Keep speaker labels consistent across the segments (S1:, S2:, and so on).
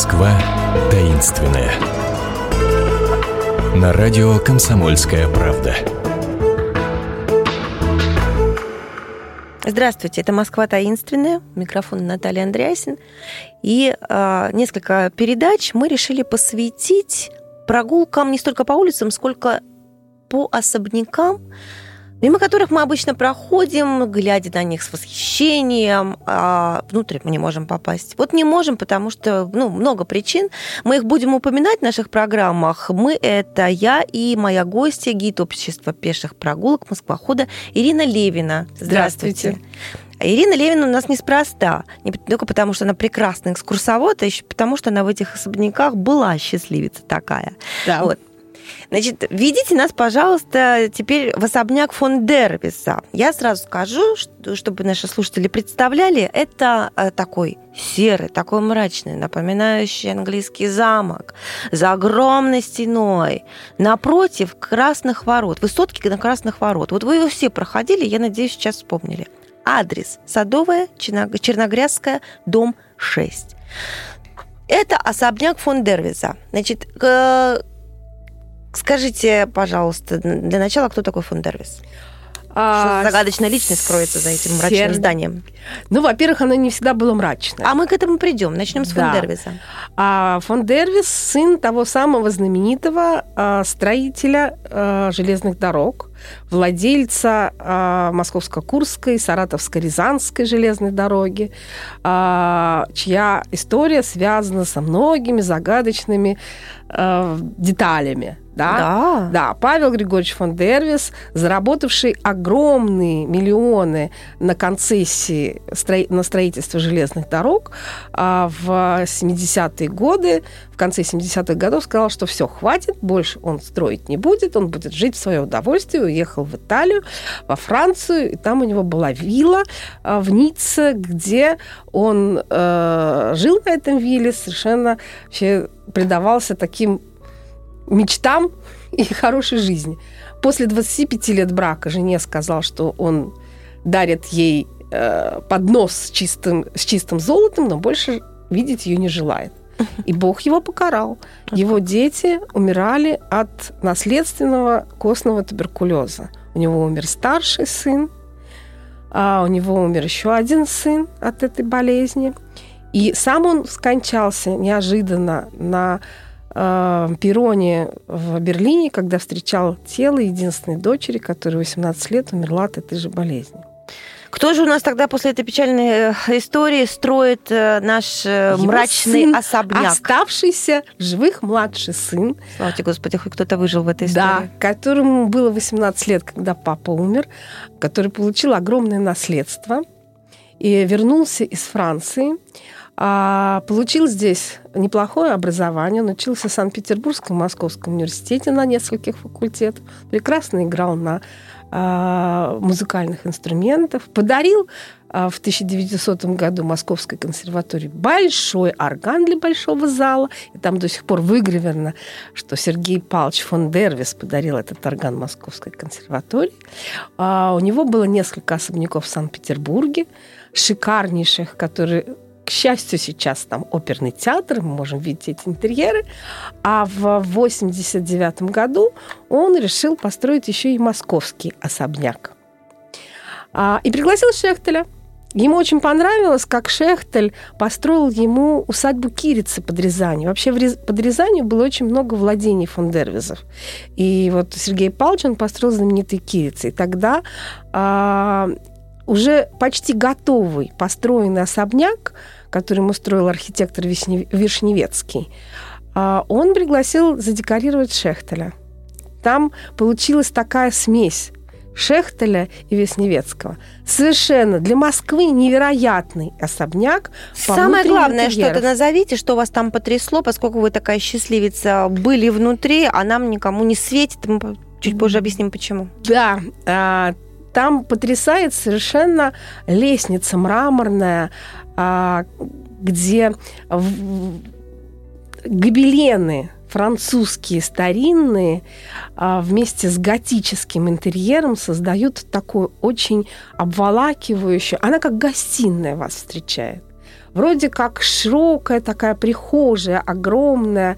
S1: Москва таинственная. На радио «Комсомольская правда».
S2: Здравствуйте, это Москва таинственная. Микрофон Наталья Андреасин. И э, несколько передач мы решили посвятить прогулкам не столько по улицам, сколько по особнякам, мимо которых мы обычно проходим, глядя на них с восхищением, а внутрь мы не можем попасть. Вот не можем, потому что ну, много причин. Мы их будем упоминать в наших программах. Мы — это я и моя гостья, гид общества пеших прогулок Москвохода Ирина Левина. Здравствуйте. Здравствуйте. Ирина Левина у нас неспроста. Не только потому, что она прекрасная экскурсовод, а еще потому, что она в этих особняках была счастливица такая. Да. Вот. Значит, ведите нас, пожалуйста, теперь в особняк фон Дервиса. Я сразу скажу, чтобы наши слушатели представляли, это э, такой серый, такой мрачный, напоминающий английский замок, за огромной стеной, напротив красных ворот, высотки на красных ворот. Вот вы его все проходили, я надеюсь, сейчас вспомнили. Адрес Садовая, Черногрязская, дом 6. Это особняк фон Дервиза. Значит, Скажите, пожалуйста, для начала, кто такой фон Дервис? А, Что загадочная личность кроется за этим мрачным Сер... зданием?
S3: Ну, во-первых, оно не всегда было мрачное.
S2: А мы к этому придем. Начнем с да. фон Дервиса.
S3: А фон Дервис сын того самого знаменитого а, строителя а, железных дорог, владельца а, Московско-Курской, Саратовско-Рязанской железной дороги, а, чья история связана со многими загадочными а, деталями да? Да. Да, Павел Григорьевич фон Дервис, заработавший огромные миллионы на концессии на строительство железных дорог, в 70-е годы, в конце 70-х годов сказал, что все, хватит, больше он строить не будет, он будет жить в свое удовольствие, уехал в Италию, во Францию, и там у него была вилла а, в Ницце, где он э, жил на этом вилле, совершенно вообще предавался таким мечтам и хорошей жизни. После 25 лет брака жене сказал, что он дарит ей э, поднос с чистым, с чистым золотом, но больше видеть ее не желает. И Бог его покарал. Его дети умирали от наследственного костного туберкулеза. У него умер старший сын, а у него умер еще один сын от этой болезни. И сам он скончался неожиданно на э, перроне в Берлине, когда встречал тело единственной дочери, которая 18 лет умерла от этой же болезни.
S2: Кто же у нас тогда после этой печальной э, истории строит э, наш э, Его мрачный сын, особняк?
S3: Оставшийся в живых младший сын.
S2: Слава тебе, Господи, хоть кто-то выжил в этой истории.
S3: Да, которому было 18 лет, когда папа умер, который получил огромное наследство и вернулся из Франции. А, получил здесь неплохое образование, он учился в Санкт-Петербургском Московском университете на нескольких факультетах, прекрасно играл на а, музыкальных инструментах, подарил а, в 1900 году Московской консерватории большой орган для большого зала, и там до сих пор выгравировано, что Сергей Павлович фон Дервис подарил этот орган Московской консерватории. А, у него было несколько особняков в Санкт-Петербурге, шикарнейших, которые к счастью, сейчас там оперный театр, мы можем видеть эти интерьеры. А в 89 году он решил построить еще и московский особняк. А, и пригласил Шехтеля. Ему очень понравилось, как Шехтель построил ему усадьбу Кирицы под Рязанью. Вообще под Рязанью было очень много владений фон Дервизов. И вот Сергей Павлович, он построил знаменитый Кирицы. И тогда а, уже почти готовый построенный особняк который ему строил архитектор Вишневецкий, а, он пригласил задекорировать Шехтеля. Там получилась такая смесь Шехтеля и Весневецкого. Совершенно для Москвы невероятный особняк.
S2: Самое главное, интерьеров. что-то назовите, что вас там потрясло, поскольку вы такая счастливица, были внутри, а нам никому не светит. Мы чуть позже объясним, почему.
S3: Да, а, там потрясает совершенно лестница мраморная, а, где гобелены французские старинные а, вместе с готическим интерьером создают такую очень обволакивающую... Она как гостиная вас встречает. Вроде как широкая такая прихожая, огромная,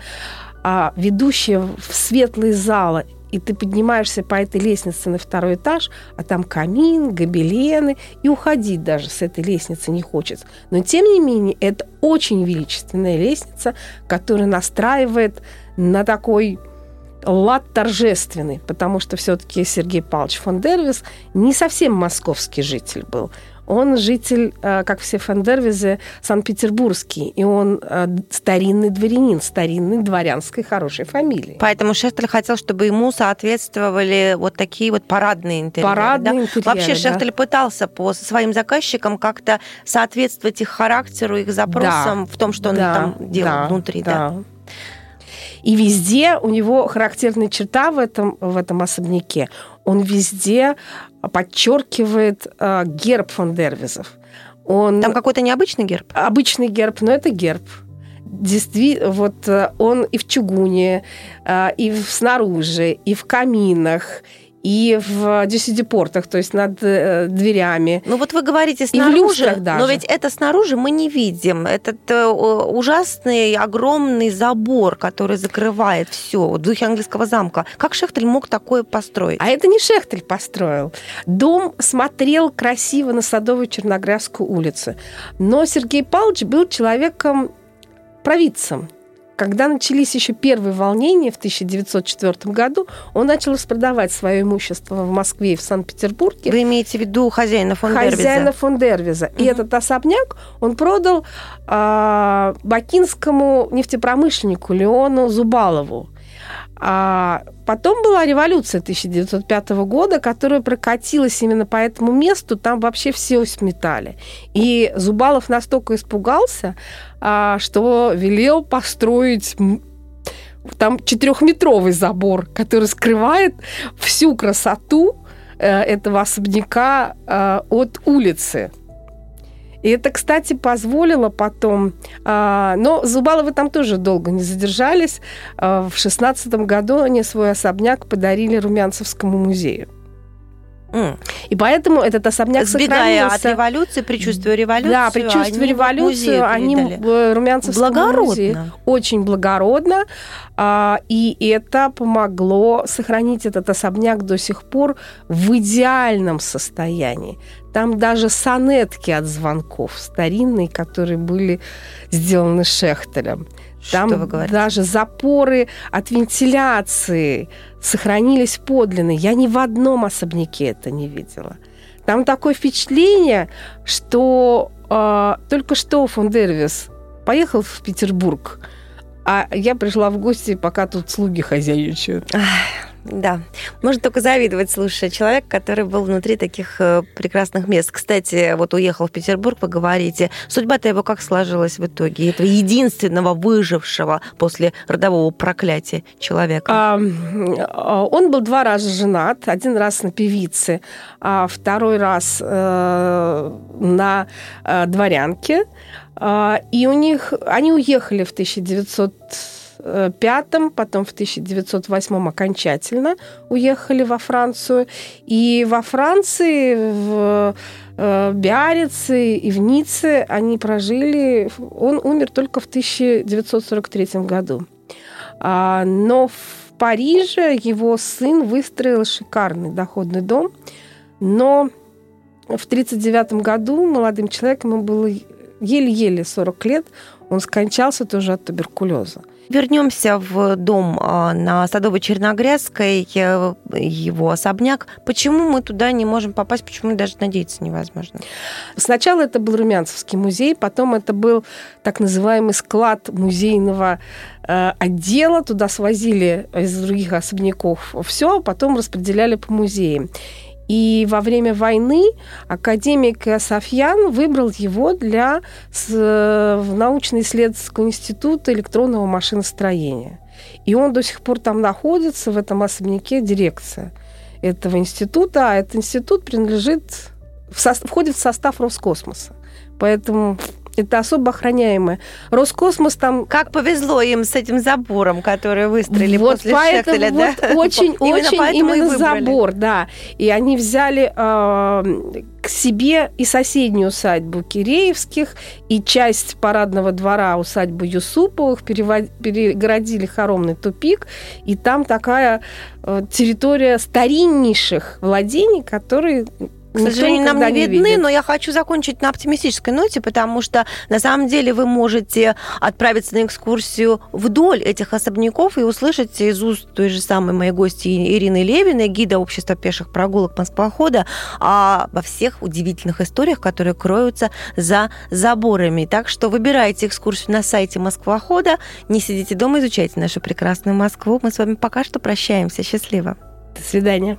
S3: а, ведущая в светлые залы и ты поднимаешься по этой лестнице на второй этаж, а там камин, гобелены, и уходить даже с этой лестницы не хочется. Но, тем не менее, это очень величественная лестница, которая настраивает на такой лад торжественный, потому что все-таки Сергей Павлович фон Дервис не совсем московский житель был. Он житель, э, как все фандервизы, Санкт-Петербургский, и он э, старинный дворянин, старинной дворянской хорошей фамилии.
S2: Поэтому Шехтель хотел, чтобы ему соответствовали вот такие вот парадные интерьеры.
S3: Парадные
S2: да?
S3: интерьеры,
S2: Вообще
S3: да.
S2: Шехтель пытался по своим заказчикам как-то соответствовать их характеру, их запросам в том, что он
S3: да,
S2: там делал
S3: да,
S2: внутри. Да.
S3: да. И везде у него характерная черта в этом, в этом особняке. Он везде подчеркивает э, герб фон Дервизов. Он
S2: Там какой-то необычный герб?
S3: обычный герб, но это герб. Действительно, вот э, он и в чугуне, э, и снаружи, и в каминах, и в дюсидепортах, то есть над э, дверями.
S2: Ну вот вы говорите снаружи, но ведь это снаружи мы не видим. Этот э, ужасный, огромный забор, который закрывает все, в духе английского замка. Как Шехтель мог такое построить?
S3: А это не Шехтель построил. Дом смотрел красиво на Садовую Черноградскую улицу. Но Сергей Павлович был человеком провидцем. Когда начались еще первые волнения в 1904 году, он начал распродавать свое имущество в Москве и в Санкт-Петербурге.
S2: Вы имеете в виду хозяина фон
S3: хозяина
S2: Дервиза?
S3: фон Дервиза. И
S2: Мгм.
S3: этот особняк он продал а, бакинскому нефтепромышленнику Леону Зубалову. А потом была революция 1905 года, которая прокатилась именно по этому месту. Там вообще все сметали. И Зубалов настолько испугался, а, что велел построить там четырехметровый забор, который скрывает всю красоту э, этого особняка э, от улицы. И это, кстати, позволило потом... а, но Зубаловы там тоже долго не задержались. А, в шестнадцатом году они свой особняк подарили Румянцевскому музею. И поэтому этот особняк
S2: Сбегая от
S3: сохранился.
S2: революции, предчувствуя революцию,
S3: Да, предчувствуя
S2: они
S3: революцию, они
S2: передали.
S3: в Румянцевском музее
S2: Благородно.
S3: очень благородно, а, и это помогло сохранить этот особняк до сих пор в идеальном состоянии. Там даже сонетки от звонков старинные, которые были сделаны Шехтелем. Там
S2: Что вы говорите?
S3: даже запоры от вентиляции сохранились подлинные. Я ни в одном особняке это не видела. Там такое впечатление, что э, только что фон Дервис поехал в Петербург, а я пришла в гости, пока тут слуги хозяйничают.
S2: Да, можно только завидовать, слушая человек, который был внутри таких э, прекрасных мест. Кстати, вот уехал в Петербург, вы говорите, судьба-то его как сложилась в итоге? Этого единственного выжившего после родового проклятия человека.
S3: А, а, он был два раза женат. Один раз на певице, а второй раз э, на э, дворянке. А, и у них... Они уехали в 1905, потом в 1908 окончательно уехали во Францию. И во Франции, в э, Биарице и в Ницце они прожили... Он умер только в 1943 году. А, но в Париже его сын выстроил шикарный доходный дом, но в 1939 году молодым человеком ему было еле-еле 40 лет, он скончался тоже от туберкулеза.
S2: Вернемся в дом а, на Садовой Черногрязской, э, его особняк. Почему мы туда не можем попасть? Почему даже надеяться невозможно?
S3: Сначала это был Румянцевский музей, потом это был так называемый склад музейного э, отдела. Туда свозили из других особняков все, а потом распределяли по музеям. И во время войны академик Софьян выбрал его для с, в научно-исследовательского института электронного машиностроения. И он до сих пор там находится, в этом особняке дирекция этого института. А этот институт принадлежит, в со- входит в состав Роскосмоса. Поэтому Это особо охраняемое. Роскосмос там...
S2: Как повезло им с этим забором, который выстроили
S3: вот
S2: после
S3: поэтому
S2: Шефеля,
S3: вот
S2: да?
S3: Очень,
S2: Именно
S3: очень именно забор, да. И они взяли э, к себе и соседнюю усадьбу Киреевских, и часть парадного двора усадьбу Юсуповых, перево- перегородили хоромный тупик, и там такая э, территория стариннейших владений, которые
S2: К сожалению, нам не видны,
S3: видели.
S2: но я хочу закончить на оптимистической ноте, потому что на самом деле вы можете отправиться на экскурсию вдоль этих особняков и услышать из уст той же самой моей гости Ирины Левиной, гида общества пеших прогулок Москвохода, обо всех удивительных историях, которые кроются за заборами. Так что выбирайте экскурсию на сайте Москвохода, не сидите дома, изучайте нашу прекрасную Москву. Мы с вами пока что прощаемся. Счастливо.
S3: До свидания.